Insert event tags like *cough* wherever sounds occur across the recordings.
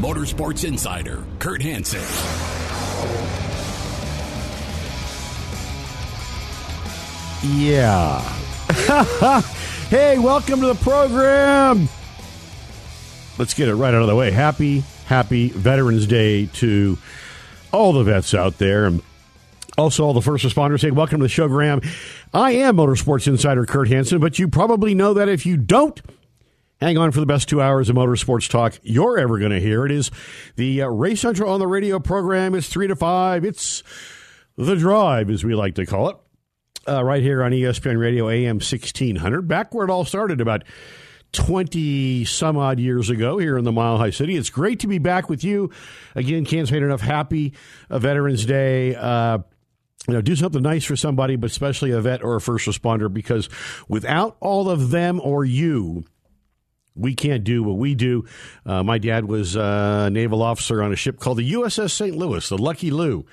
Motorsports Insider, Kurt Hansen. Yeah. *laughs* hey, welcome to the program. Let's get it right out of the way. Happy, happy Veterans Day to all the vets out there and also all the first responders. Hey, welcome to the show, Graham. I am Motorsports Insider Kurt Hansen, but you probably know that if you don't, hang on for the best two hours of motorsports talk you're ever going to hear. It is the uh, Race Central on the radio program. It's three to five. It's the drive, as we like to call it uh, right here on ESPN Radio AM 1600, back where it all started about 20 some odd years ago here in the Mile High City. It's great to be back with you. Again, can't say enough. Happy uh, Veterans Day. Uh, you know, do something nice for somebody, but especially a vet or a first responder, because without all of them or you, we can't do what we do. Uh, my dad was a naval officer on a ship called the USS St. Louis, the Lucky Lou.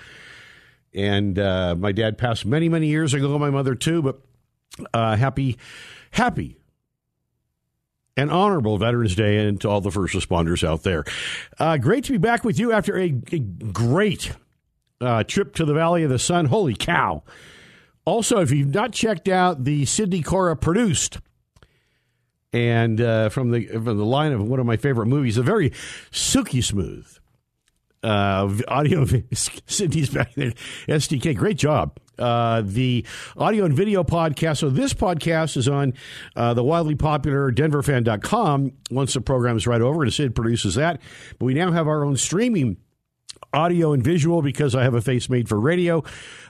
And uh, my dad passed many, many years ago, my mother too, but uh, happy, happy and honorable Veterans Day and to all the first responders out there. Uh, great to be back with you after a, a great uh, trip to the Valley of the Sun. Holy cow. Also, if you've not checked out the Sydney Cora produced and uh, from the from the line of one of my favorite movies, a very silky smooth uh, *laughs* audio. Cindy's back there. SDK, great job. Uh, the audio and video podcast. So this podcast is on uh, the wildly popular DenverFan.com. Once the program is right over, and Sid produces that. But we now have our own streaming audio and visual because I have a face made for radio,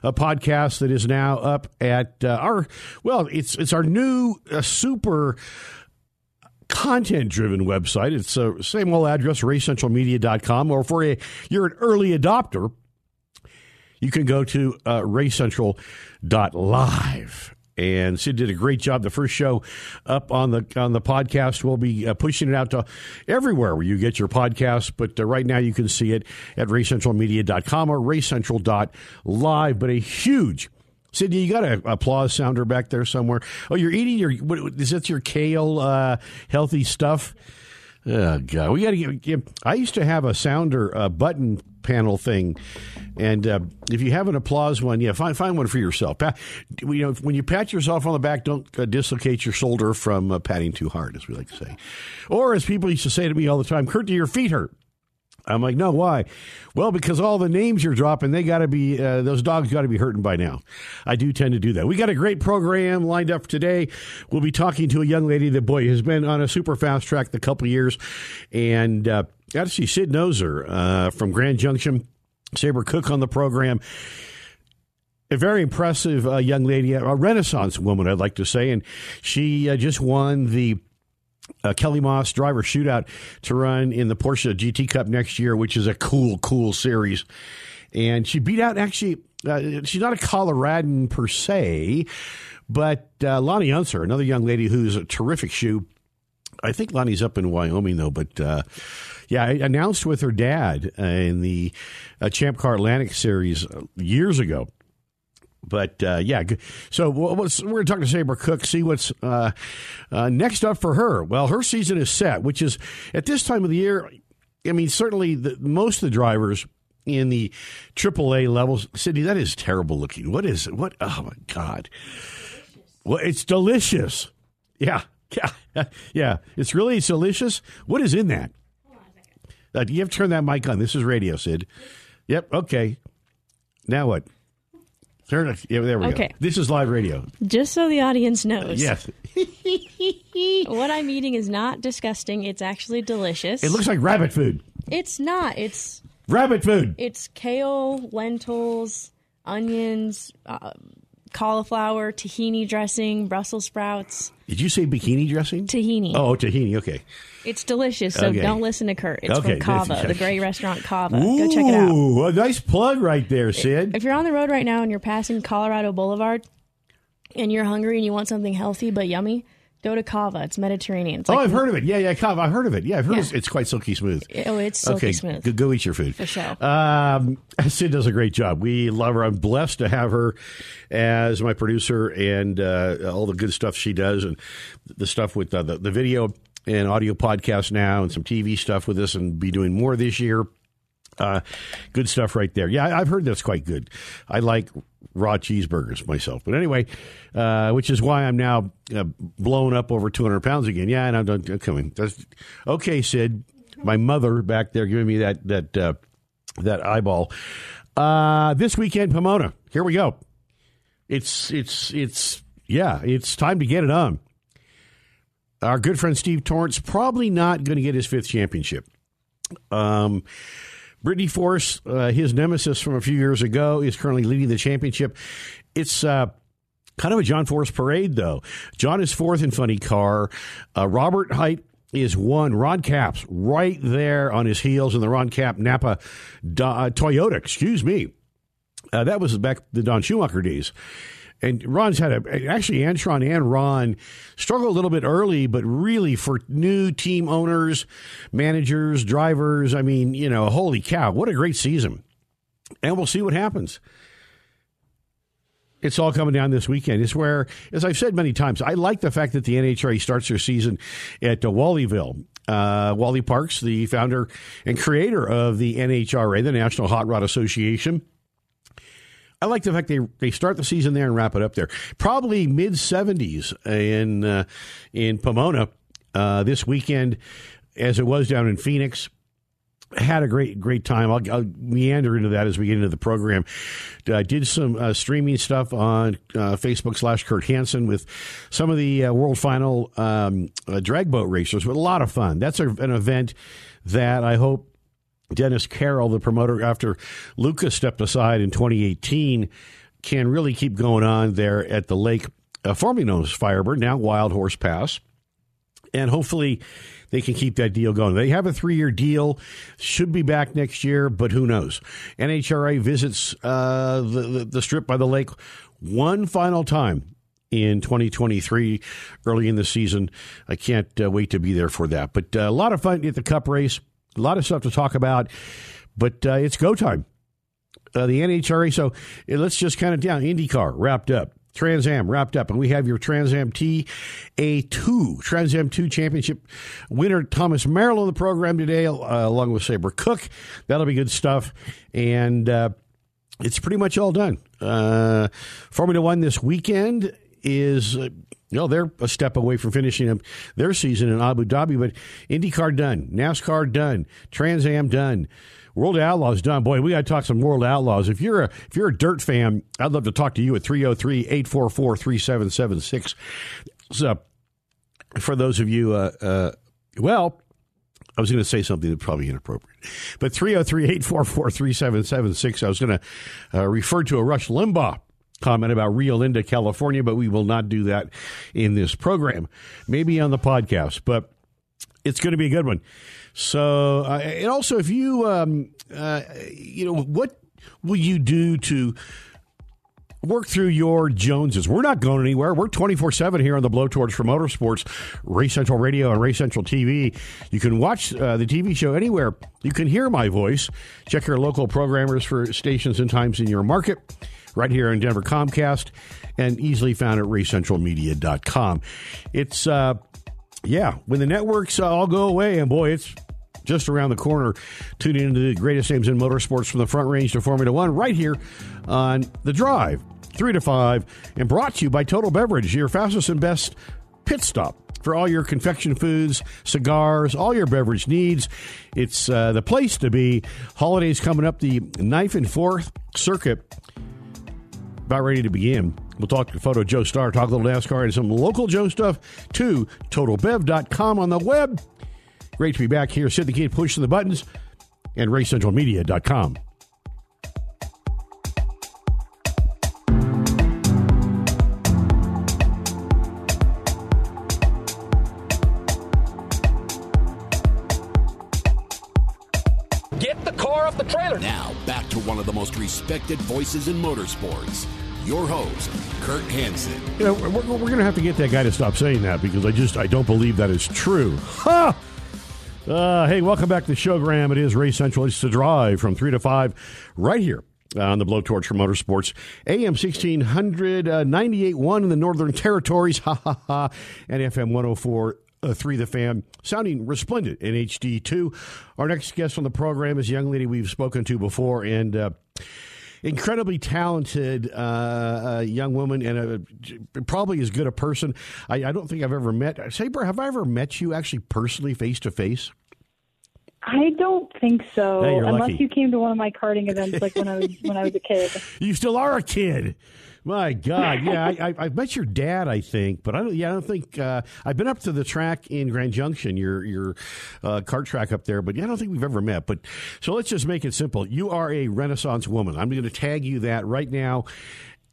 a podcast that is now up at uh, our well, it's it's our new uh, super content driven website. It's the uh, same old address, racecentralmedia.com, or if you're an early adopter, you can go to uh, racecentral.live. And Sid did a great job. The first show up on the on the podcast. We'll be uh, pushing it out to everywhere where you get your podcast. But uh, right now you can see it at racecentralmedia.com or racecentral.live. But a huge Sydney, you got an applause sounder back there somewhere. Oh, you're eating your what, is that your kale uh, healthy stuff? Oh God, we got to get. I used to have a sounder uh, button panel thing, and uh, if you have an applause one, yeah, find find one for yourself. Pat, you know, when you pat yourself on the back, don't uh, dislocate your shoulder from uh, patting too hard, as we like to say, or as people used to say to me all the time, "Kurt, do your feet hurt?" I'm like, no, why? Well, because all the names you're dropping, they got to be, uh, those dogs got to be hurting by now. I do tend to do that. We got a great program lined up today. We'll be talking to a young lady that, boy, has been on a super fast track the couple years. And uh, got to see Sid knows her uh, from Grand Junction, Sabre Cook on the program. A very impressive uh, young lady, a Renaissance woman, I'd like to say. And she uh, just won the uh, Kelly Moss driver shootout to run in the Porsche GT Cup next year, which is a cool, cool series. And she beat out actually, uh, she's not a Coloradan per se, but uh, Loni Unser, another young lady who's a terrific shoe. I think Loni's up in Wyoming though, but uh, yeah, I announced with her dad in the uh, Champ Car Atlantic series years ago but uh, yeah, so we're going to talk to Sabre Cook, see what's uh, uh, next up for her. Well, her season is set, which is at this time of the year. I mean, certainly the, most of the drivers in the AAA levels, Sydney, that is terrible looking. What is it? What? Oh my God! Well, it's delicious. Yeah, yeah, *laughs* yeah. It's really it's delicious. What is in that? Uh, you have to turn that mic on. This is radio, Sid. Yep. Okay. Now what? Turn it. Yeah, there we Okay. go. This is live radio. Just so the audience knows. Yes. *laughs* What I'm eating is not disgusting. It's actually delicious. It looks like rabbit food. It's not. It's Rabbit food. it's kale, lentils, onions, uh, cauliflower, tahini dressing, Brussels sprouts. Did you say bikini dressing? Tahini. Oh, tahini. Okay. It's delicious, so Okay. don't listen to Kurt. It's Okay, from Cava, the great restaurant Cava. Go check it out. Ooh, a nice plug right there, Sid. If you're on the road right now and you're passing Colorado Boulevard and you're hungry and you want something healthy but yummy, go to Cava. It's Mediterranean. It's oh, like- I've heard of it. Yeah, yeah, Kav, I've heard of it. Yeah, I've heard Yeah. it's, it's quite silky smooth. Oh, it's silky okay, smooth. Go, go eat your food. For sure. Um, *laughs* Sid does a great job. We love her. I'm blessed to have her as my producer and uh, all the good stuff she does and the stuff with uh, the, the video and audio podcast now and some TV stuff with us and be doing more this year. Uh, good stuff right there. Yeah, I- I've heard that's quite good. I like raw cheeseburgers myself. But anyway, uh, which is why I'm now uh, blown up over 200 pounds again. Yeah, and I'm done I'm coming. That's, okay, Sid. My mother back there giving me that that uh, that eyeball. Uh, this weekend, Pomona. Here we go. It's it's it's yeah. It's time to get it on. Our good friend Steve Torrance probably not going to get his fifth championship. Um, Brittany Force, uh, his nemesis from a few years ago, is currently leading the championship. It's uh, kind of a John Force parade, though. John is fourth in funny car. Uh, Robert Hight is one. Ron Capps right there on his heels in the Ron Cap Napa uh, Toyota. Excuse me. Uh, that was back the Don Schumacher days. And Ron's had a actually Antron and Ron struggled a little bit early, but really for new team owners, managers, drivers, I mean, you know, holy cow, what a great season. And we'll see what happens. It's all coming down this weekend. It's where, as I've said many times, I like the fact that the NHRA starts their season at uh, Wallyville. Uh, Wally Parks, the founder and creator of the NHRA, the National Hot Rod Association. I like the fact they they start the season there and wrap it up there. Probably mid seventies in uh, in Pomona uh, this weekend, as it was down in Phoenix. Had a great great time. I'll, I'll meander into that as we get into the program. I did some uh, streaming stuff on uh, Facebook slash Kurt Hansen with some of the uh, World Final um, uh, drag boat racers. But a lot of fun. That's a, an event that I hope Dennis Carroll, the promoter, after Lucas stepped aside in 2018, can really keep going on there at the lake, uh, formerly known as Firebird, now Wild Horse Pass. And hopefully they can keep that deal going. They have a three year deal, should be back next year, but who knows? NHRA visits uh, the, the, the strip by the lake one final time in 2023, early in the season. I can't uh, wait to be there for that. But uh, a lot of fun at the Cup race. A lot of stuff to talk about, but uh, it's go time. Uh, the NHRA. So uh, let's just kind of down. IndyCar wrapped up. Trans Am wrapped up, and we have your Trans Am TA2 Trans Am 2 Championship winner Thomas Merrill on the program today, uh, along with Sabre Cook. That'll be good stuff, and uh, it's pretty much all done. Uh, Formula One this weekend is. You know, they're a step away from finishing up their season in Abu Dhabi, but IndyCar done, NASCAR done, Trans Am done. World Outlaws done. Boy, we got to talk some World Outlaws. If you're a if you're a dirt fan, I'd love to talk to you at 303-844-3776. So for those of you uh, uh, well, I was going to say something that's probably inappropriate. But 303-844-3776, I was going to uh, refer to a Rush Limbaugh comment about Rio Linda, California, but we will not do that in this program. Maybe on the podcast, but it's going to be a good one. So, uh, and also, if you, um, uh, you know, what will you do to work through your Joneses? We're not going anywhere. We're 24 7 here on the Blowtorch for Motorsports, Race Central Radio and Race Central TV. You can watch uh, the TV show anywhere. You can hear my voice. Check your local programmers for stations and times in your market right here in Denver Comcast and easily found at racecentralmedia.com. It's, uh, yeah, when the networks uh, all go away, and boy, it's just around the corner. Tune into the greatest names in motorsports from the front range to Formula One right here on The Drive, 3 to 5, and brought to you by Total Beverage, your fastest and best pit stop for all your confection foods, cigars, all your beverage needs. It's uh, the place to be. Holidays coming up, the knife and fork circuit about ready to begin. We'll talk to Photo Joe Star, talk a little NASCAR and some local Joe stuff too. TotalBev.com on the web. Great to be back here. Sid the Kid the buttons and RaceCentralMedia.com. respected voices in motorsports. Your host, Kurt Hansen. You know, we're, we're going to have to get that guy to stop saying that because I just I don't believe that is true. Ha! Uh, hey, welcome back to the show, Graham. It is Race Central. It's the drive from 3 to 5 right here on the Blowtorch for Motorsports. AM 1600, uh, 98.1 in the Northern Territories, ha ha ha, and FM 104 uh, 3 The Fan, sounding resplendent in HD2. Our next guest on the program is a young lady we've spoken to before and uh, incredibly talented uh, uh, young woman and a, probably as good a person. I, I don't think I've ever met. Sabre, have I ever met you actually personally face to face? I don't think so, Hey, unless lucky. you came to one of my karting events, like when I was when I was a kid. *laughs* You still are a kid. My God, yeah, I, I, I've met your dad, I think, but I don't. Yeah, I don't think uh, I've been up to the track in Grand Junction, your your uh, kart track up there, but yeah, I don't think we've ever met. But so let's just make it simple. You are a Renaissance woman. I'm going to tag you that right now.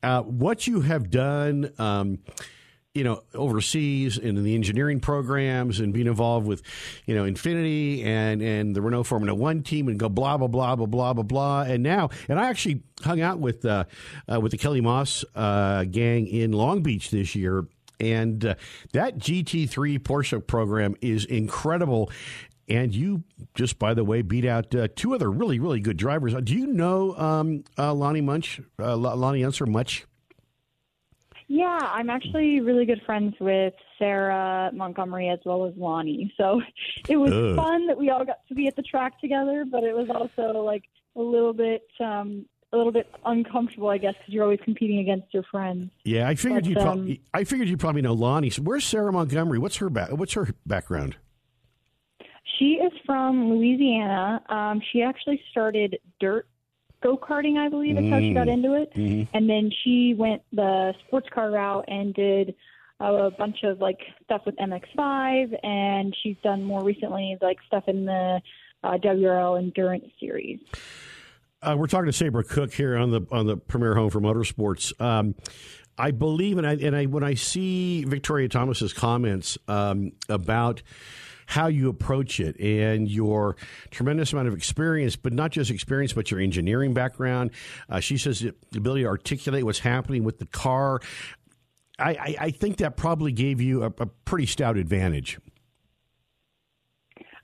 Uh, what you have done. Um, you know, overseas and in the engineering programs and being involved with, you know, Infiniti and, and the Renault Formula One team and go blah, blah, blah, blah, blah, blah, blah. And now, and I actually hung out with, uh, uh, with the Kelly Moss, uh, gang in Long Beach this year. And uh, that GT3 Porsche program is incredible. And you just, by the way, beat out uh, two other really, really good drivers. Do you know um, uh, Loni Munch, uh, Loni Unser much? Yeah, I'm actually really good friends with Sarah Montgomery as well as Loni. So *laughs* it was Ugh. fun that we all got to be at the track together, but it was also like a little bit um a little bit uncomfortable, I guess, because you're always competing against your friends. Yeah, I figured you um, probably. I figured you probably know Loni. So where's Sarah Montgomery? What's her back? What's her background? She is from Louisiana. Um, she actually started dirt go karting, I believe, is how she got into it. And then she went the sports car route and did a bunch of like stuff with MX5, and she's done more recently like stuff in the uh, WRL Endurance Series. Uh, we're talking to Sabre Cook here on the on the Premier Home for Motorsports. Um, I believe, and I and I when I see Victoria Thomas's comments um, about how you approach it and your tremendous amount of experience, but not just experience, but your engineering background. Uh, she says the ability to articulate what's happening with the car. I, I, I think that probably gave you a, a pretty stout advantage.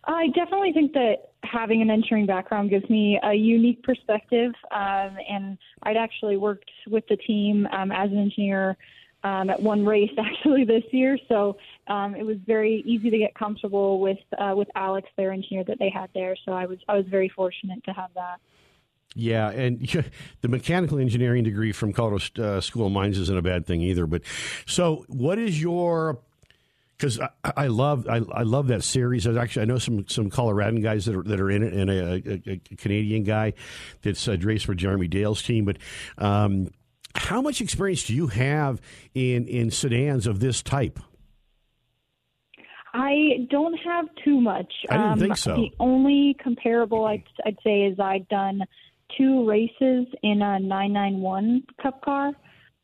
I definitely think that having an engineering background gives me a unique perspective. Um, and I'd actually worked with the team um, as an engineer um, at one race *laughs* actually this year, so um, it was very easy to get comfortable with uh, with Alex, their engineer that they had there. So I was I was very fortunate to have that. Yeah, and *laughs* the mechanical engineering degree from Colorado uh, School of Mines isn't a bad thing either. But so, what is your? Because I, I love I, I love that series. Actually I know some some Coloradan guys that are that are in it, and a, a, a Canadian guy that's uh, raced for Jeremy Dale's team. But um, how much experience do you have in in sedans of this type? I don't have too much. I didn't um, think so. The only comparable I'd, I'd say is I've done two races in a 991 Cup car.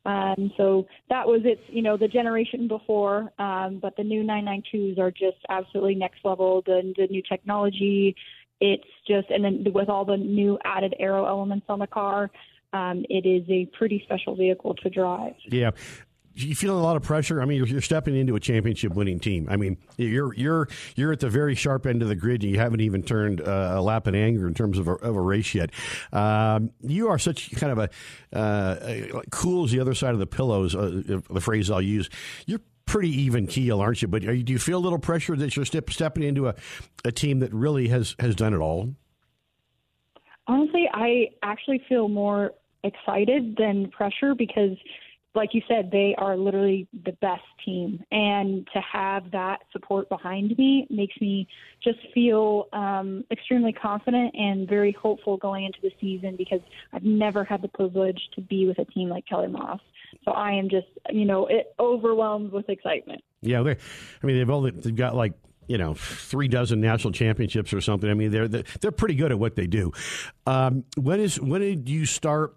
Um, so that was its, you know, the generation before. Um, but the new 992s are just absolutely next level. The the new technology, it's just, and then with all the new added aero elements on the car, um, it is a pretty special vehicle to drive. Yeah. You feel a lot of pressure. I mean, you're, you're stepping into a championship-winning team. I mean, you're you're you're at the very sharp end of the grid. and You haven't even turned uh, a lap in anger in terms of a, of a race yet. Um, you are such kind of a uh, cool as the other side of the pillows. Uh, the phrase I'll use. You're pretty even keel, aren't you? But are you, do you feel a little pressure that you're step, stepping into a, a team that really has has done it all? Honestly, I actually feel more excited than pressure because, like you said, they are literally the best team. And to have that support behind me makes me just feel um, extremely confident and very hopeful going into the season because I've never had the privilege to be with a team like Kelly Moss. So I am just, you know, it overwhelmed with excitement. Yeah, they, I mean they've only they've got like you know three dozen national championships or something. I mean they're they're, pretty good at what they do. Um, when is when did you start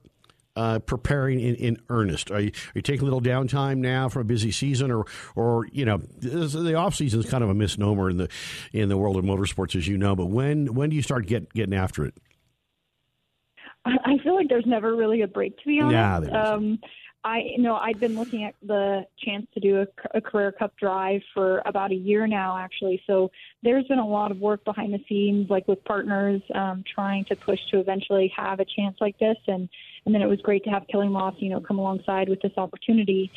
uh, preparing in, in earnest? Are you, are you taking a little downtime now from a busy season, or or you know the off season is kind of a misnomer in the in the world of motorsports, as you know. But when when do you start get, getting after it? I feel like there's never really a break, to be honest. Yeah, um, I you know I've been looking at the chance to do a, a Carrera Cup drive for about a year now, actually. So there's been a lot of work behind the scenes, like with partners, um, trying to push to eventually have a chance like this, and and then it was great to have Kelly Moss, you know, come alongside with this opportunity.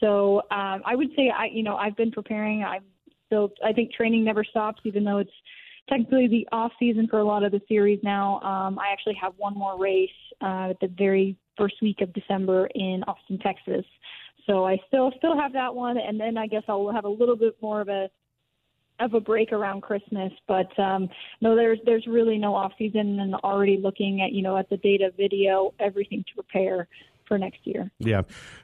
So um, I would say I you know I've been preparing. I'm still I think training never stops, even though it's technically the off season for a lot of the series now. Um, I actually have one more race uh, at the very first week of December in Austin, Texas. So I still still have that one, and then I guess I'll have a little bit more of a of a break around Christmas. But um, no, there's there's really no off season, and already looking at you know at the data, video, everything to prepare for next year. Yeah.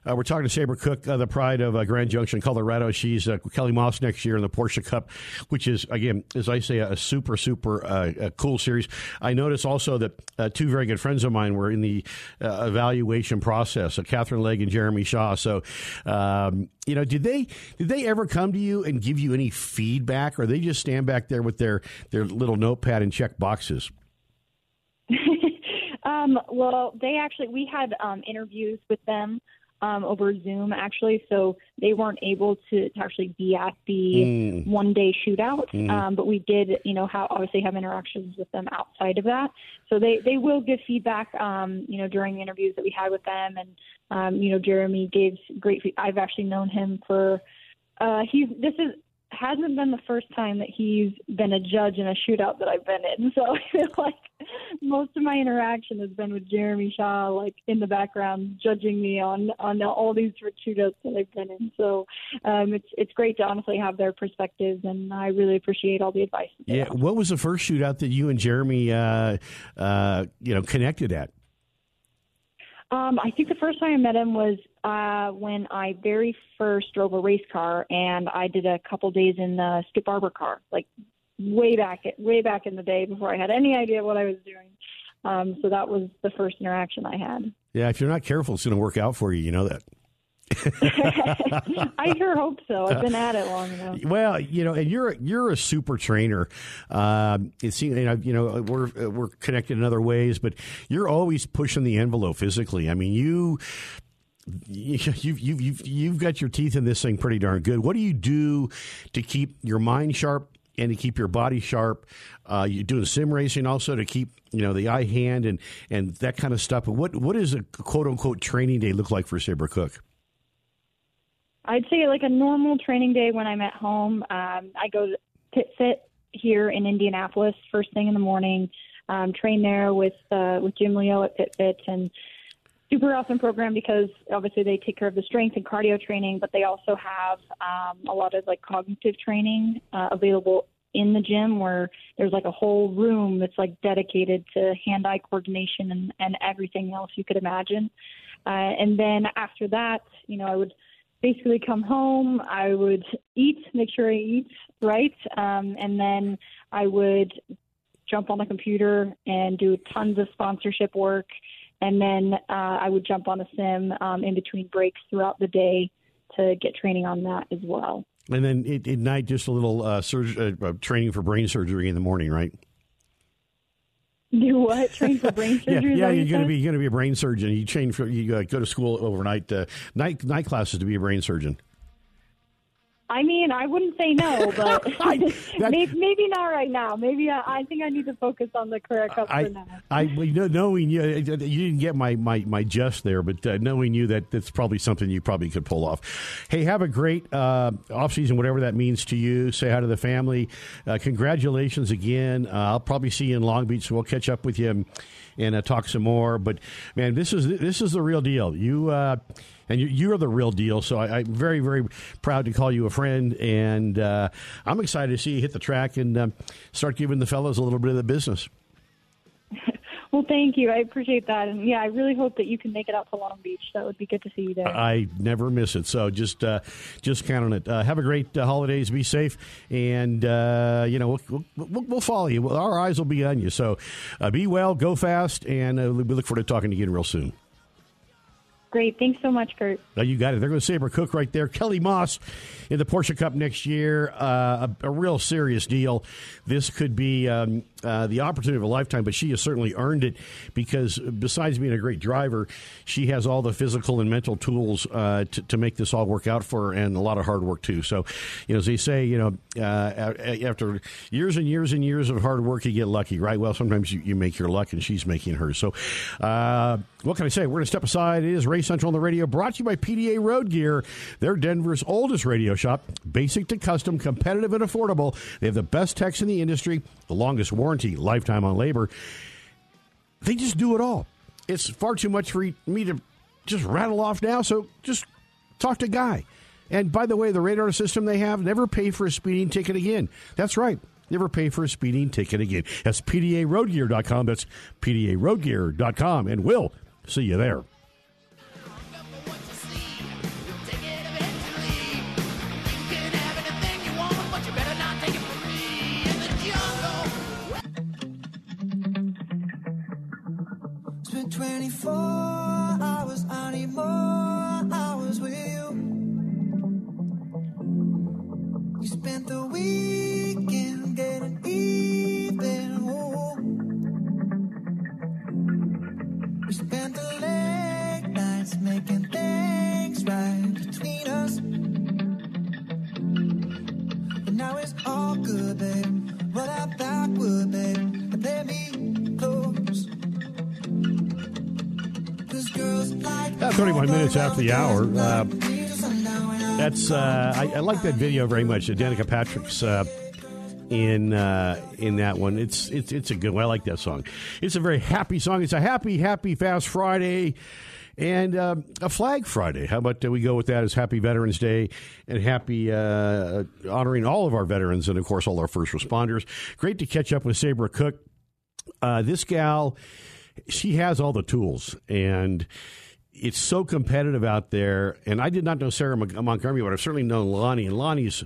Uh, we're talking to Sabre Cook, uh, the pride of uh, Grand Junction, Colorado. She's uh, Kelly Moss next year in the Porsche Cup, which is, again, as I say, a super, super uh, cool series. I noticed also that uh, two very good friends of mine were in the evaluation process, Katherine Legge and Jeremy Shaw. So, um, you know, did they did they ever come to you and give you any feedback, or they just stand back there with their, their little notepad and check boxes? Um, well, they actually we had um, interviews with them um, over Zoom actually, so they weren't able to, to actually be at the mm. one day shootout. Mm. Um, but we did, you know, how obviously have interactions with them outside of that. So they they will give feedback, um, you know, during the interviews that we had with them, and um, you know, Jeremy gives great. I've actually known him for. Uh, he's this is hasn't been the first time that he's been a judge in a shootout that I've been in. *laughs* So I feel like most of my interaction has been with Jeremy Shaw, like in the background, judging me on on all these shootouts that I've been in. So um, it's it's great to honestly have their perspectives, and I really appreciate all the advice. Yeah, what was the first shootout that you and Jeremy, uh, uh, you know, connected at? Um, I think the first time I met him was uh, when I very first drove a race car, and I did a couple days in the Skip Barber car, like way back, way back in the day before I had any idea what I was doing. Um, so that was the first interaction I had. Yeah, if you're not careful, it's going to work out for you. You know that. *laughs* I sure hope so. I've been at it long enough. Well, you know, and you're you're a super trainer. Um, it seems you know, you know we're we're connected in other ways, but you're always pushing the envelope physically. I mean, you. *laughs* You've, you've, you've, you've got your teeth in this thing pretty darn good. What do you do to keep your mind sharp and to keep your body sharp. Uh, you're doing sim racing also to keep you know the eye hand and and that kind of stuff. But what what does a quote unquote training day look like for Sabre Cook? I'd say like a normal training day when I'm at home. Um, I go to Pit here in Indianapolis first thing in the morning. Um, train there with uh, with Jim Leo at Pit Fit and super awesome program because obviously they take care of the strength and cardio training, but they also have um, a lot of like cognitive training uh, available in the gym where there's like a whole room that's like dedicated to hand-eye coordination and, and everything else you could imagine. Uh, and then after that, you know, I would basically come home. I would eat, make sure I eat right, um, and then I would jump on the computer and do tons of sponsorship work. And then uh, I would jump on a sim um, in between breaks throughout the day to get training on that as well. And then at, night, just a little uh, surg- uh, training for brain surgery in the morning, right? *laughs* Do what? Train for brain surgery? yeah, yeah you're going to be you're going to be a brain surgeon. You train for you uh, go to school overnight, uh, night night classes to be a brain surgeon. I mean, I wouldn't say no, *laughs* but *laughs* maybe, maybe, not right now. Maybe I, I, think I need to focus on the Carrera Cup I, for now. I, knowing you, you didn't get my, my, my just there, but uh, knowing you, that that's probably something you probably could pull off. Hey, have a great uh, off season, whatever that means to you. Say hi to the family. Uh, congratulations again. Uh, I'll probably see you in Long Beach, so we'll catch up with you and, and uh, talk some more. But man, this is this is the real deal. You uh, and you, are the real deal. So I, am very, very proud to call you a friend, and uh, I'm excited to see you hit the track and uh, start giving the fellows a little bit of the business. *laughs* Well, thank you. I appreciate that, and yeah, I really hope that you can make it out to Long Beach. That would be good to see you there. I never miss it, so just uh, just count on it. Uh, have a great uh, holidays. Be safe, and uh, you know we'll, we'll, we'll, follow you. Our eyes will be on you. So uh, be well, go fast, and uh, we look forward to talking to you again real soon. Great. Thanks so much, Kurt. Now you got it. They're going to Sabre Cook right there. Kelly Moss in the Porsche Cup next year. Uh, a, a, real serious deal. This could be um, uh, the opportunity of a lifetime, but she has certainly earned it because besides being a great driver, she has all the physical and mental tools uh, to, to, make this all work out for her and a lot of hard work too. So, you know, as they say, you know, uh, after years and years and years of hard work, you get lucky, right? Well, sometimes you, you make your luck and she's making hers. So, uh, what can I say? We're going to step aside. It is Race Central on the radio, brought to you by PDA Road Gear. They're Denver's oldest radio shop, basic to custom, competitive and affordable. They have the best techs in the industry, the longest warranty, lifetime on labor. They just do it all. It's far too much for me to just rattle off now, so just talk to Guy. And by the way, the radar system they have, never pay for a speeding ticket again. That's right. Never pay for a speeding ticket again. That's PDARoadgear.com. That's PDARoadgear.com. And we'll see you there. 24 hours, I need more hours with you. You spent the weekend getting even. Ooh. We spent the late nights making things right between us. But now it's all good, baby. Minutes after the hour. Uh, that's uh, I, I, like that video very much. Danica Patrick's uh, in uh, in that one. It's it's it's a good one. I like that song. It's a very happy song. It's a happy, happy, fast Friday. And uh, a Flag Friday. How about uh, we go with that as Happy Veterans Day and happy uh, honoring all of our veterans and, of course, all our first responders. Great to catch up with Sabre Cook. Uh, this gal, she has all the tools. And it's so competitive out there. And I did not know Sarah Montgomery, but I've certainly known Loni, and Loni's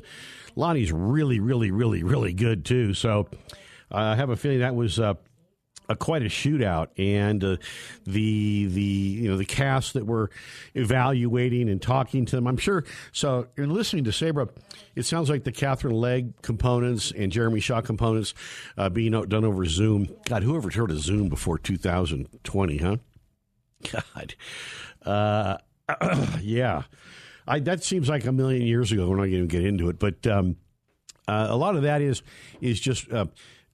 Loni's really, really, really, really good too. So uh, I have a feeling that was. Uh, a, quite a shootout, and uh, the the you know the cast that were evaluating and talking to them. I'm sure. So in listening to Sabre, it sounds like the Katherine Legge components and Jeremy Shaw components uh, being done over Zoom. God, whoever heard of Zoom before 2020, huh? God. Uh, *clears throat* yeah. I, that seems like a million years ago. We're not going to get into it, but um, uh, a lot of that is is just uh,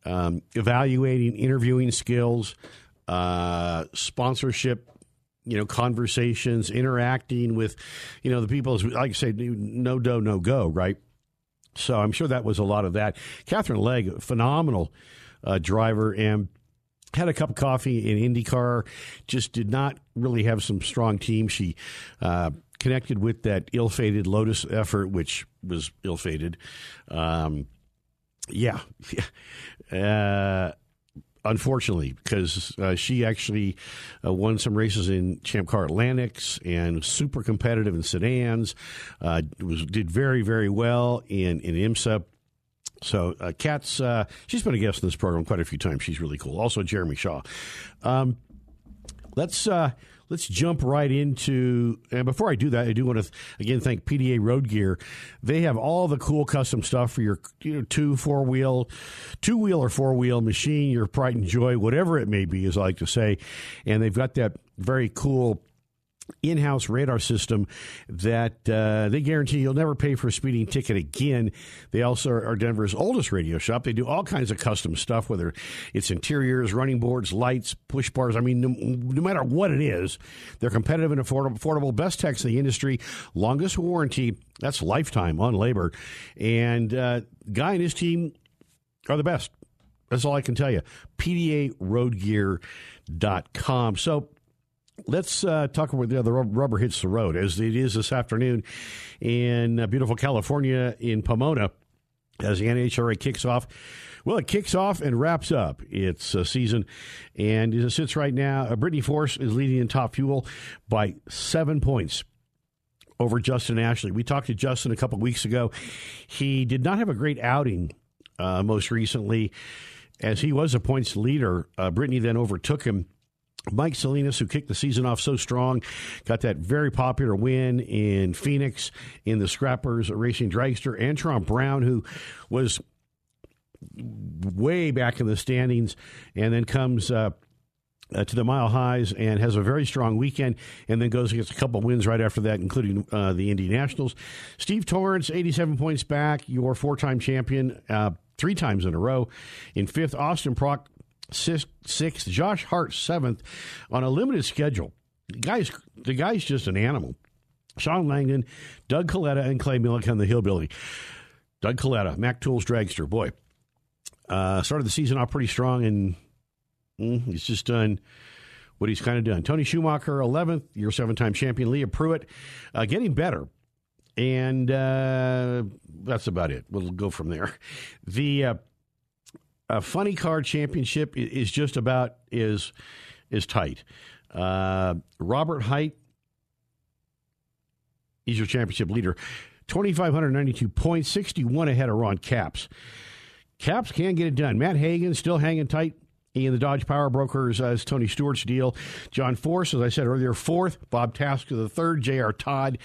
um, evaluating interviewing skills, uh, sponsorship, you know, conversations, interacting with, you know, the people. Like I say, no do, no go, right? So I'm sure that was a lot of that. Katherine Legge, phenomenal uh, driver, and had a cup of coffee in IndyCar, just did not really have some strong team. She uh, connected with that ill fated Lotus effort, which was ill fated. Um, yeah. *laughs* uh, unfortunately, because uh, she actually uh, won some races in Champ Car Atlantics and super competitive in sedans. Uh, was did very very well in in IMSA. So, uh, Kat's, uh, she's been a guest in this program quite a few times. She's really cool. Also, Jeremy Shaw. Um, let's uh, let's jump right into. And before I do that, I do want to again thank PDA Road Gear. They have all the cool custom stuff for your you know, two, four wheel, two wheel or four wheel machine, your pride and joy, whatever it may be, as I like to say. And they've got that very cool in-house radar system that uh, they guarantee you'll never pay for a speeding ticket again. They also are Denver's oldest radio shop. They do all kinds of custom stuff, whether it's interiors, running boards, lights, push bars. I mean, no, no matter what it is, they're competitive and affordable. affordable best techs in the industry, longest warranty. That's lifetime on labor, and uh, Guy and his team are the best. That's all I can tell you. PDARoadgear.com. So Let's uh, talk about the, the rubber hits the road as it is this afternoon in uh, beautiful California in Pomona as the NHRA kicks off. Well, it kicks off and wraps up its uh, season, and as it sits right now, uh, Brittany Force is leading in top fuel by seven points over Justin Ashley. We talked to Justin a couple weeks ago. He did not have a great outing uh, most recently, as he was a points leader. Uh, Brittany then overtook him Mike Salinas, who kicked the season off so strong, got that very popular win in Phoenix in the Scrappers Racing Dragster. Antron Brown, who was way back in the standings and then comes uh, uh, to the mile highs and has a very strong weekend and then goes against a couple wins right after that, including uh, the Indy Nationals. Steve Torrance, 87 points back, your four time champion, uh, three times in a row. In fifth, Austin Prock, sixth, Josh Hart, seventh, on a limited schedule. The guy's, the guy's just an animal. Shawn Langdon, Doug Kalitta, and Clay Millican, the hillbilly. Doug Kalitta, Mac Tools dragster. Boy, uh, started the season off pretty strong, and mm, he's just done what he's kind of done. Tony Schumacher, 11th, year seven time champion. Leah Pruett, uh, getting better. And uh, that's about it. We'll go from there. The uh, funny Car championship is just about is is tight. Uh, Robert Hight, he's your championship leader. 2,592 points, 61 ahead of Ron Capps. Capps can get it done. Matt Hagan still hanging tight in the Dodge Power Brokers as Tony Stewart's deal. John Force, as I said earlier, fourth. Bob Tasca, the third. J.R. Todd,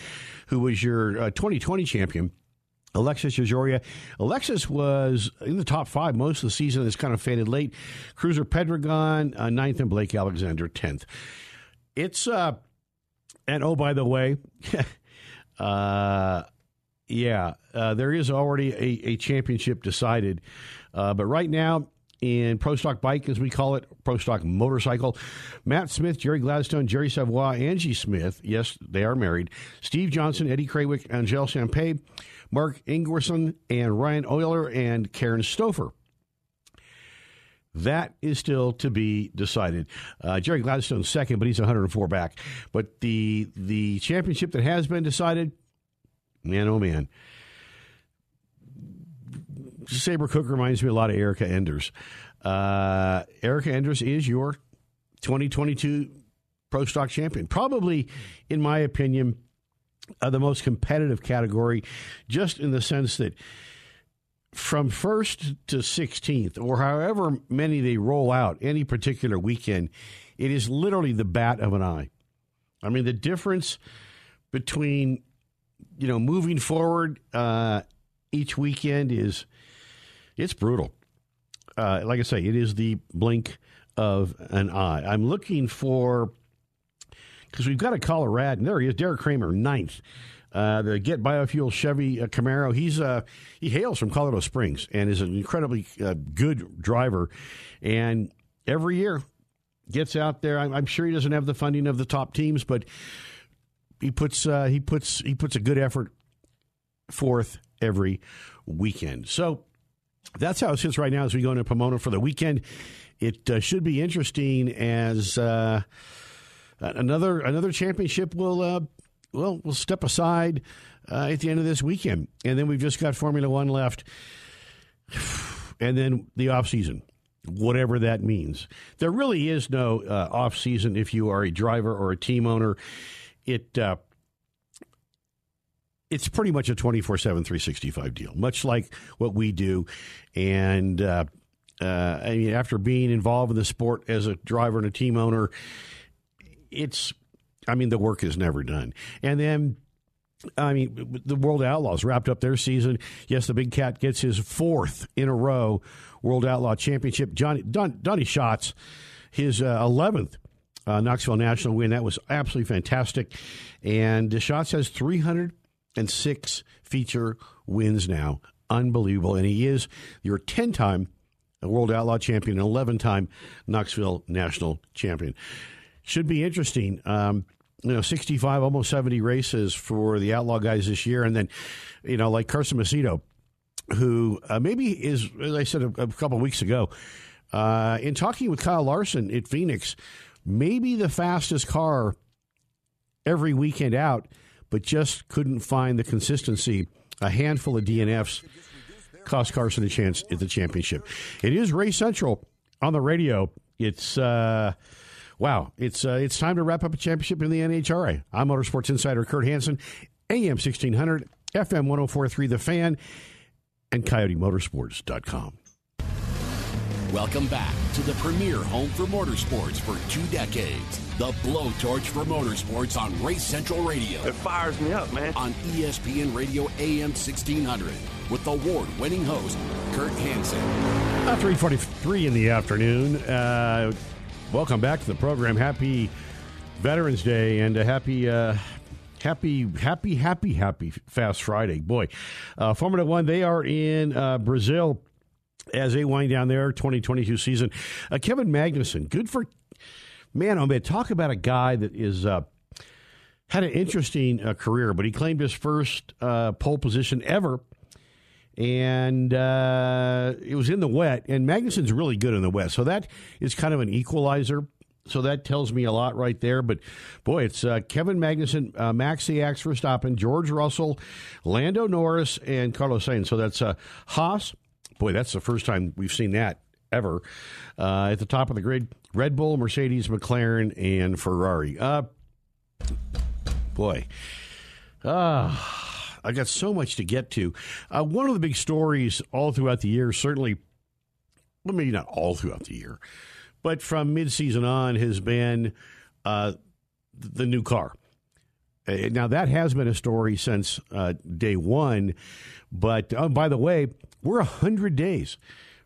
who was your uh, 2020 champion. Alexis DeJoria. Alexis was in the top five most of the season. It's kind of faded late. Cruiser Pedregon, uh, ninth, and Blake Alexander, 10th. It's, uh, and oh, by the way, *laughs* uh, yeah, uh, there is already a, a championship decided. Uh, but right now, in Pro Stock Bike, as we call it, Pro Stock Motorcycle, Matt Smith, Jerry Gladstone, Jerry Savoie, Angie Smith, yes, they are married, Steve Johnson, Eddie Krawiec, Angel Champagne, Marc Ingwersen, and Ryan Oehler, and Karen Stoffer. That is still to be decided. Uh, Jerry Gladstone's second, but he's 104 back. But the the championship that has been decided Man, oh man. Sabre Cook reminds me a lot of Erica Enders. Uh, Erica Enders is your 2022 Pro Stock champion. Probably, in my opinion, uh, the most competitive category, just in the sense that from first to 16th, or however many they roll out any particular weekend, it is literally the bat of an eye. I mean, the difference between you know, moving forward uh, each weekend is it's brutal. Uh, like I say, it is the blink of an eye. I'm looking for because we've got a Colorado, and there he is, Deric Kramer, ninth. Uh, the Get Biofuel Chevy uh, Camaro. He's uh, he hails from Colorado Springs and is an incredibly uh, good driver. And every year gets out there. I'm, I'm, sure he doesn't have the funding of the top teams, but he puts uh, he puts he puts a good effort forth every weekend. So that's how it sits right now as we go into Pomona for the weekend. It uh, should be interesting as another another championship will uh, well will step aside uh, at the end of this weekend, and then we've just got Formula One left, *sighs* and then the off season whatever that means. There really is no uh, off season if you are a driver or a team owner. It uh, it's pretty much a 24 7 365 deal much like what we do. And uh, uh, I mean, after being involved in the sport as a driver and a team owner it's i mean the work is never done and then I mean, the World Outlaws wrapped up their season. Yes, the Big Cat gets his fourth in a row World Outlaw Championship. Johnny Don, Donny Schatz, his uh, eleventh uh, Knoxville National win. That was absolutely fantastic. And Schatz has 306 feature wins now. Unbelievable. And he is your 10 time World Outlaw Champion and 11 time Knoxville National Champion. Should be interesting. Um, you know, 65, almost 70 races for the Outlaw guys this year. And then, you know, like Carson Macedo, who uh, maybe is, as I said a, a couple weeks ago, uh, in talking with Kyle Larson at Phoenix, maybe the fastest car every weekend out, but just couldn't find the consistency. A handful of DNFs cost Carson a chance at the championship. It is Race Central on the radio. It's uh, wow. It's uh, it's time to wrap up a championship in the NHRA. I'm Motorsports Insider Kurt Hansen, AM 1600, FM 1043 The Fan, and CoyoteMotorsports.com. Welcome back to the premier home for motorsports for two decades. The blowtorch for motorsports on Race Central Radio. It fires me up, man. On ESPN Radio AM 1600 with award-winning host Kurt Hansen. Uh, 3.43 in the afternoon. Uh, welcome back to the program. Happy Veterans Day and a happy... Uh, happy, happy, happy, happy Fast Friday. Boy, uh, Formula One, they are in uh, Brazil as they wind down their 2022 season. Uh, Kevin Magnussen, good for man. Oh man, talk about a guy that is uh, had an interesting uh, career, but he claimed his first pole position ever. And uh, it was in the wet, and Magnussen's really good in the wet, so that is kind of an equalizer. So that tells me a lot right there. But boy, it's uh, Kevin Magnussen, uh, Max Verstappen, George Russell, Lando Norris, and Carlos Sainz. So that's uh, Haas, Boy, that's the first time we've seen that ever. Uh, at the top of the grid, Red Bull, Mercedes, McLaren, and Ferrari. Uh, boy. Uh, I got so much to get to. Uh, one of the big stories all throughout the year, certainly, well, maybe not all throughout the year, but from midseason on, has been uh, the new car. Uh, now, that has been a story since uh, day one. But oh, by the way, we're 100 days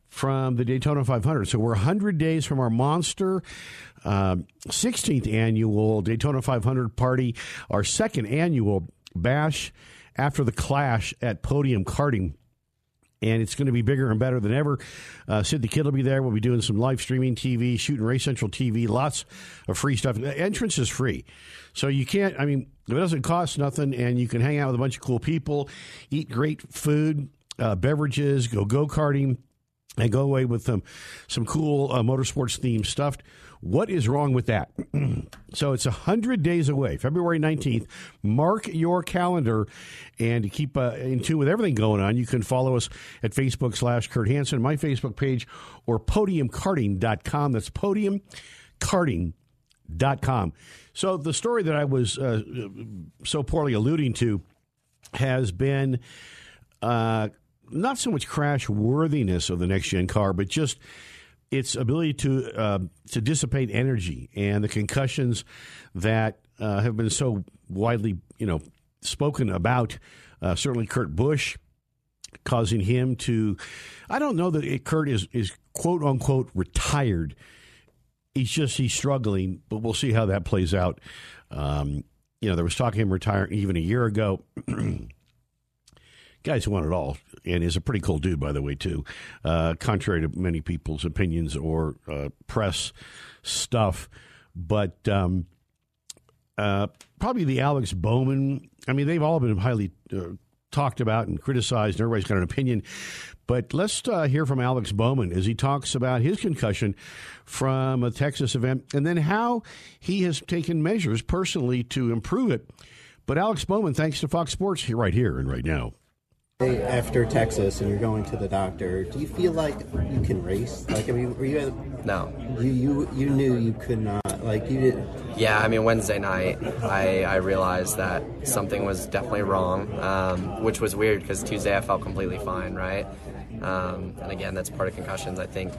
from the Daytona 500. So we're 100 days from our monster uh, 16th annual Daytona 500 party, our second annual bash after the clash at Podium Karting and it's going to be bigger and better than ever. Uh, Sid the Kid will be there. We'll be doing some live streaming TV, shooting Race Central TV, lots of free stuff. The entrance is free. So you can't, I mean, it doesn't cost nothing, and you can hang out with a bunch of cool people, eat great food, uh, beverages, go go karting, and go away with some, some cool uh, motorsports themed stuff. What is wrong with that? *clears throat* so it's 100 days away, February 19th. Mark your calendar and keep uh, in tune with everything going on, you can follow us at Facebook slash Kurt Hansen, my Facebook page, or podiumkarting.com. That's podiumkarting.com. So the story that I was uh, so poorly alluding to has been uh, not so much crash worthiness of the next gen car, but just its ability to uh, to dissipate energy and the concussions that uh, have been so widely, you know, spoken about. Uh, certainly, Kurt Busch causing him to. I don't know that it, Kurt is is quote unquote retired. He's just he's struggling, but we'll see how that plays out. Um, you know, there was talk of him retiring even a year ago. *clears throat* Guys who want it all and is a pretty cool dude, by the way, too. Uh, contrary to many people's opinions or uh, press stuff, but um, uh, probably the Alex Bowman. I mean, they've all been highly uh, talked about and criticized, and everybody's got an opinion. But let's uh, hear from Alex Bowman as he talks about his concussion from a Texas event and then how he has taken measures personally to improve it. But Alex Bowman, thanks to Fox Sports, right here and right now after Texas and you're going to the doctor, do you feel like you can race? Like, I mean, were you? no. You you you knew you could not. Like you did. Yeah, I mean, Wednesday night, I I realized that something was definitely wrong, um, which was weird because Tuesday I felt completely fine, right? Um, and again, that's part of concussions. I think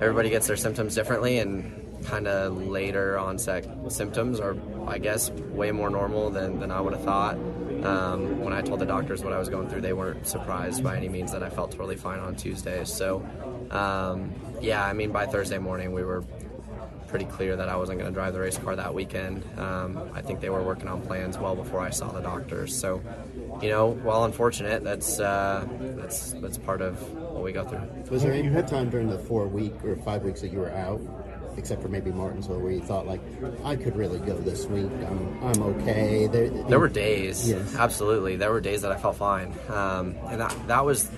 everybody gets their symptoms differently, and kind of later onset symptoms are, I guess, way more normal than, than I would have thought. Um, when I told the doctors what I was going through, they weren't surprised by any means that I felt totally fine on Tuesday. So, um, yeah, I mean, by Thursday morning, we were pretty clear that I wasn't going to drive the race car that weekend. Um, I think they were working on plans well before I saw the doctors. So, you know, while unfortunate, that's uh, that's that's part of what we go through. Was there any time during the four week or five weeks that you were out except for maybe Martinsville, where you thought like, I could really go this week. I'm, I'm okay. There, there were days, yes. absolutely. There were days that I felt fine, um, and that that was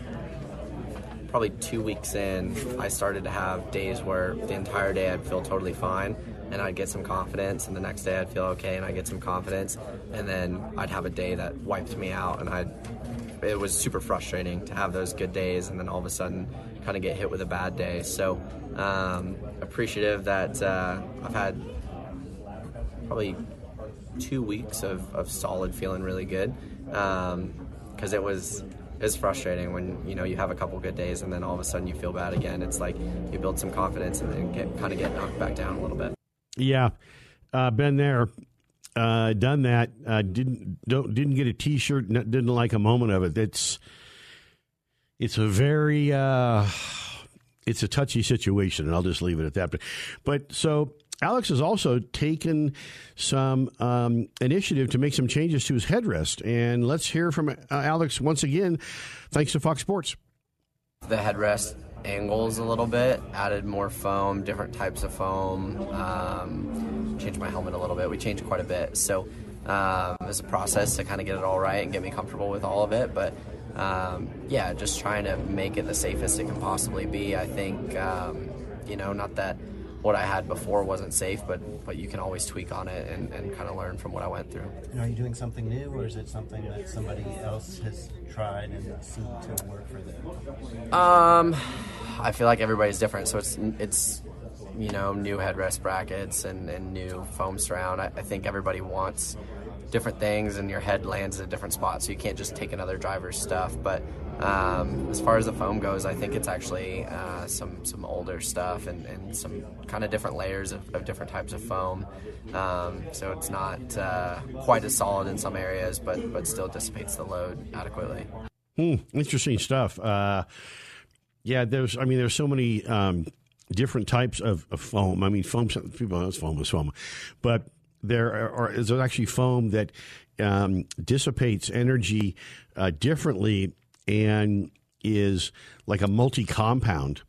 probably two weeks in. I started to have days where the entire day I'd feel totally fine, and I'd get some confidence, and the next day I'd feel okay, and I'd get some confidence, and then I'd have a day that wiped me out, and I'd. It was super frustrating to have those good days, and then all of a sudden kind of get hit with a bad day. So um, appreciative that uh, I've had probably two weeks of, of solid feeling really good because um, it was is frustrating when you know you have a couple good days and then all of a sudden you feel bad again. It's like you build some confidence and then get kind of get knocked back down a little bit. Yeah, uh, been there, uh, done that. Uh, didn't don't didn't get a T-shirt. Didn't like a moment of it. It's it's a very uh, it's a touchy situation, and I'll just leave it at that. But, but so Alex has also taken some um, initiative to make some changes to his headrest, and let's hear from uh, Alex once again. Thanks to Fox Sports. The headrest angles a little bit, added more foam, different types of foam, um, changed my helmet a little bit. We changed quite a bit, so um, it's a process to kind of get it all right and get me comfortable with all of it, but um, yeah, just trying to make it the safest it can possibly be. I think, um, you know, not that what I had before wasn't safe, but but you can always tweak on it and, and kind of learn from what I went through. And are you doing something new, or is it something that somebody else has tried and seemed to work for them? Um, I feel like everybody's different, so it's it's you know new headrest brackets and, and new foam surround. I, I think everybody wants different things and your head lands in a different spot so you can't just take another driver's stuff. But um, as far as the foam goes I think it's actually uh, some some older stuff and, and some kind of different layers of, of, different types of foam. Um, so it's not uh, quite as solid in some areas but but still dissipates the load adequately. Hmm, interesting stuff. Uh, yeah there's I mean there's so many um, different types of, of, foam. I mean foam people know foam is foam. But there are, is actually foam that um, dissipates energy uh, differently and is like a multi compound.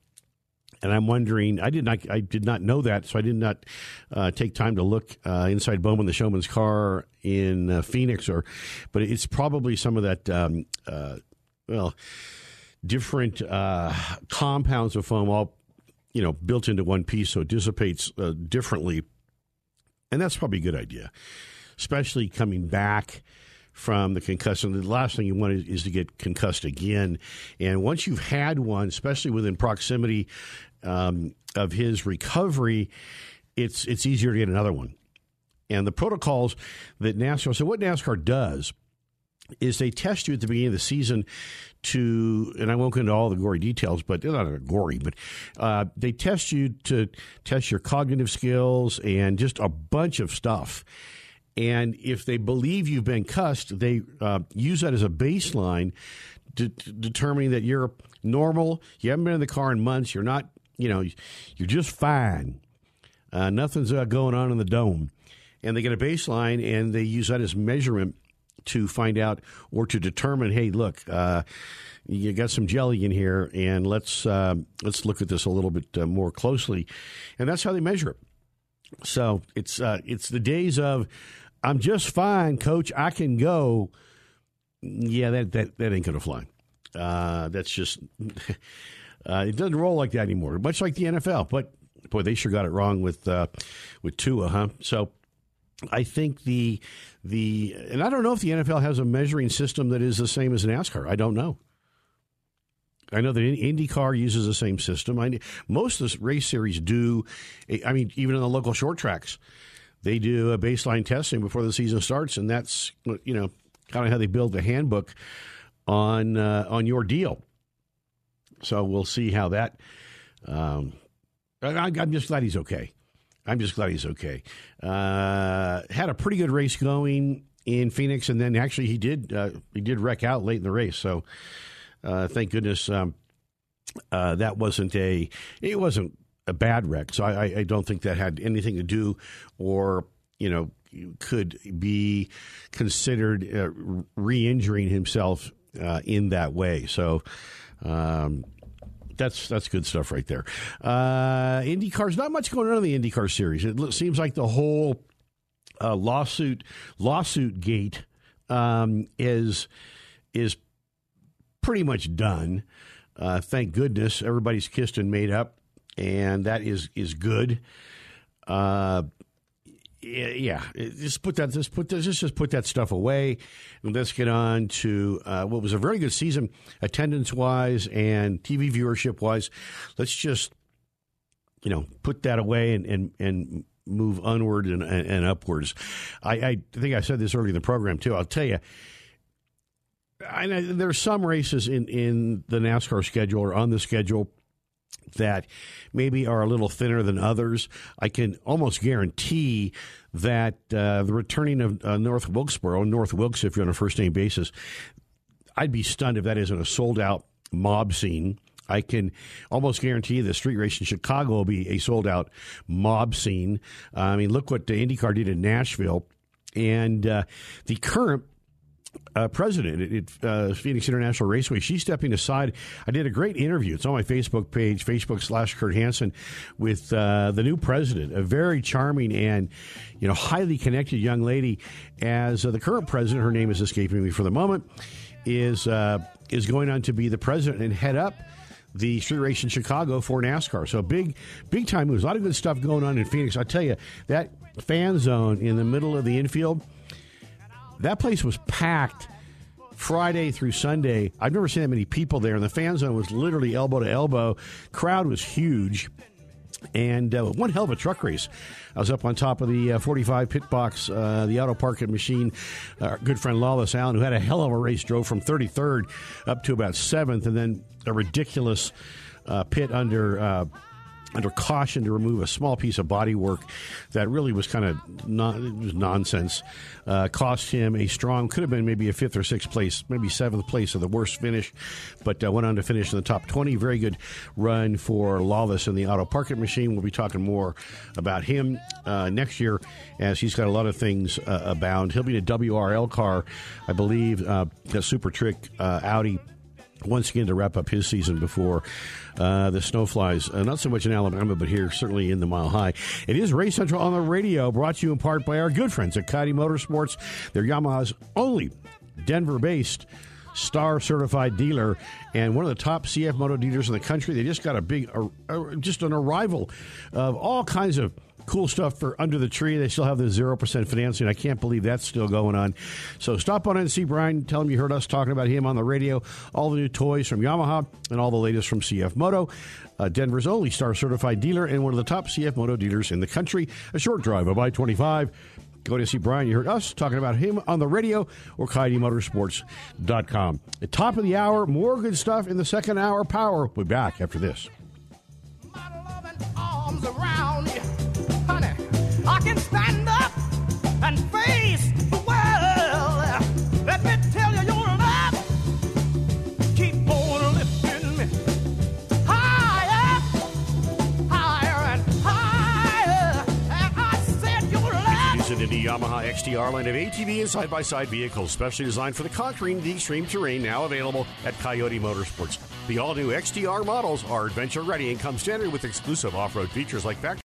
And I'm wondering, I did not, I did not know that, so I did not uh, take time to look uh, inside Bowman the Showman's car in uh, Phoenix, or, but it's probably some of that, um, uh, well, different uh, compounds of foam all, you know, built into one piece, so it dissipates differently and that's probably a good idea, especially coming back from the concussion. The last thing you want is, is, to get concussed again. And once you've had one, especially within proximity um, of his recovery, it's it's easier to get another one. And the protocols that NASCAR so what NASCAR does is they test you at the beginning of the season to, and I won't go into all the gory details, but they're not gory, but uh, they test you to test your cognitive skills and just a bunch of stuff. And if they believe you've been cussed, they uh, use that as a baseline, to, determining that you're normal. You haven't been in the car in months. You're not, you know, you're just fine. Uh, nothing's uh, going on in the dome. And they get a baseline and they use that as measurement to find out or to determine, hey, look, uh, you got some jelly in here, and let's uh, let's look at this a little bit uh, more closely, and that's how they measure it. So it's uh, it's the days of I'm just fine, coach. I can go. Yeah, that that that ain't gonna fly. Uh, that's just *laughs* uh, it doesn't roll like that anymore. Much like the NFL, but boy, they sure got it wrong with with Tua, huh? So I think the the and I don't know if the NFL has a measuring system that is the same as NASCAR. I don't know. I know that IndyCar uses the same system. I, most of the race series do. I mean, even in the local short tracks, they do a baseline testing before the season starts, and that's you know kind of how they build the handbook on uh, on your deal. So we'll see how that. Um, I, I'm just glad he's okay. I'm just glad he's okay. Uh, had a pretty good race going in Phoenix, and then actually he did uh, he did wreck out late in the race. So uh, thank goodness um, uh, that wasn't a it wasn't a bad wreck. So I, I don't think that had anything to do or you know could be considered uh, re-injuring himself uh, in that way. So. Um, that's that's good stuff right there. Uh, IndyCar's not much going on in the IndyCar series. It seems like the whole uh, lawsuit lawsuit gate um, is is pretty much done. Uh, thank goodness everybody's kissed and made up, and that is is good. Uh, yeah, just put that. Just put this. Just put that stuff away, and let's get on to uh, what was a very good season, attendance wise and TV viewership wise. Let's just, you know, put that away and and, and move onward and, and, and upwards. I, I think I said this earlier in the program too. I'll tell you, I know there's some races in, in the NASCAR schedule or on the schedule that maybe are a little thinner than others. I can almost guarantee that uh, the returning of uh, North Wilkesboro, North Wilkes, if you're on a first name basis, I'd be stunned if that isn't a sold out mob scene. I can almost guarantee the street race in Chicago will be a sold out mob scene. Uh, I mean, look what the IndyCar did in Nashville. And uh, the current uh, president at uh, Phoenix International Raceway. She's stepping aside. I did a great interview. It's on my Facebook page, Facebook slash Kurt Hansen, with uh, the new president, a very charming and you know highly connected young lady. As uh, the current president, her name is escaping me for the moment, is uh, is going on to be the president and head up the street race in Chicago for NASCAR. So big, big time moves. A lot of good stuff going on in Phoenix. I tell you that fan zone in the middle of the infield that place was packed Friday through Sunday. I've never seen that many people there, and the fan zone was literally elbow to elbow. Crowd was huge. And uh, one hell of a truck race. I was up on top of the uh, 45 pit box, uh, the AutoParkit machine. Our good friend Lawless Alan, who had a hell of a race, drove from 33rd up to about 7th, and then a ridiculous uh, pit under uh, under caution to remove a small piece of bodywork that really was kind of nonsense. Uh, cost him a strong, could have been maybe a fifth or sixth place, maybe seventh place of the worst finish, but uh, went on to finish in the top 20. Very good run for Lawless in the AutoParkit machine. We'll be talking more about him uh, next year as he's got a lot of things uh, abound. He'll be in a WRL car, I believe, uh, a Super Trick uh, Audi once again to wrap up his season before uh, the snowflies. Uh, not so much in Alabama, but here certainly in the Mile High. It is Race Central on the radio, brought to you in part by our good friends at Coyote Motorsports. They're Yamaha's only Denver-based star certified dealer and one of the top CF moto dealers in the country. They just got a big, just an arrival of all kinds of cool stuff for under the tree. They still have the 0% financing. I can't believe that's still going on. So stop on and see Brian. Tell him you heard us talking about him on the radio. All the new toys from Yamaha and all the latest from CF Moto. Uh, Denver's only star certified dealer and one of the top CF Moto dealers in the country. A short drive of I 25. Go to see Brian. You heard us talking about him on the radio or CoyoteMotorsports.com. At top of the hour, more good stuff in the second hour. Power. We'll be back after this. I can stand up and face the world. Let me tell you, your love keep on lifting me higher, higher and higher. And I said, your love. Introducing the Yamaha XTR line of ATV and side by side vehicles, specially designed for the conquering the extreme terrain, now available at Coyote Motorsports. The all new XTR models are adventure ready and come standard with exclusive off road features like factory.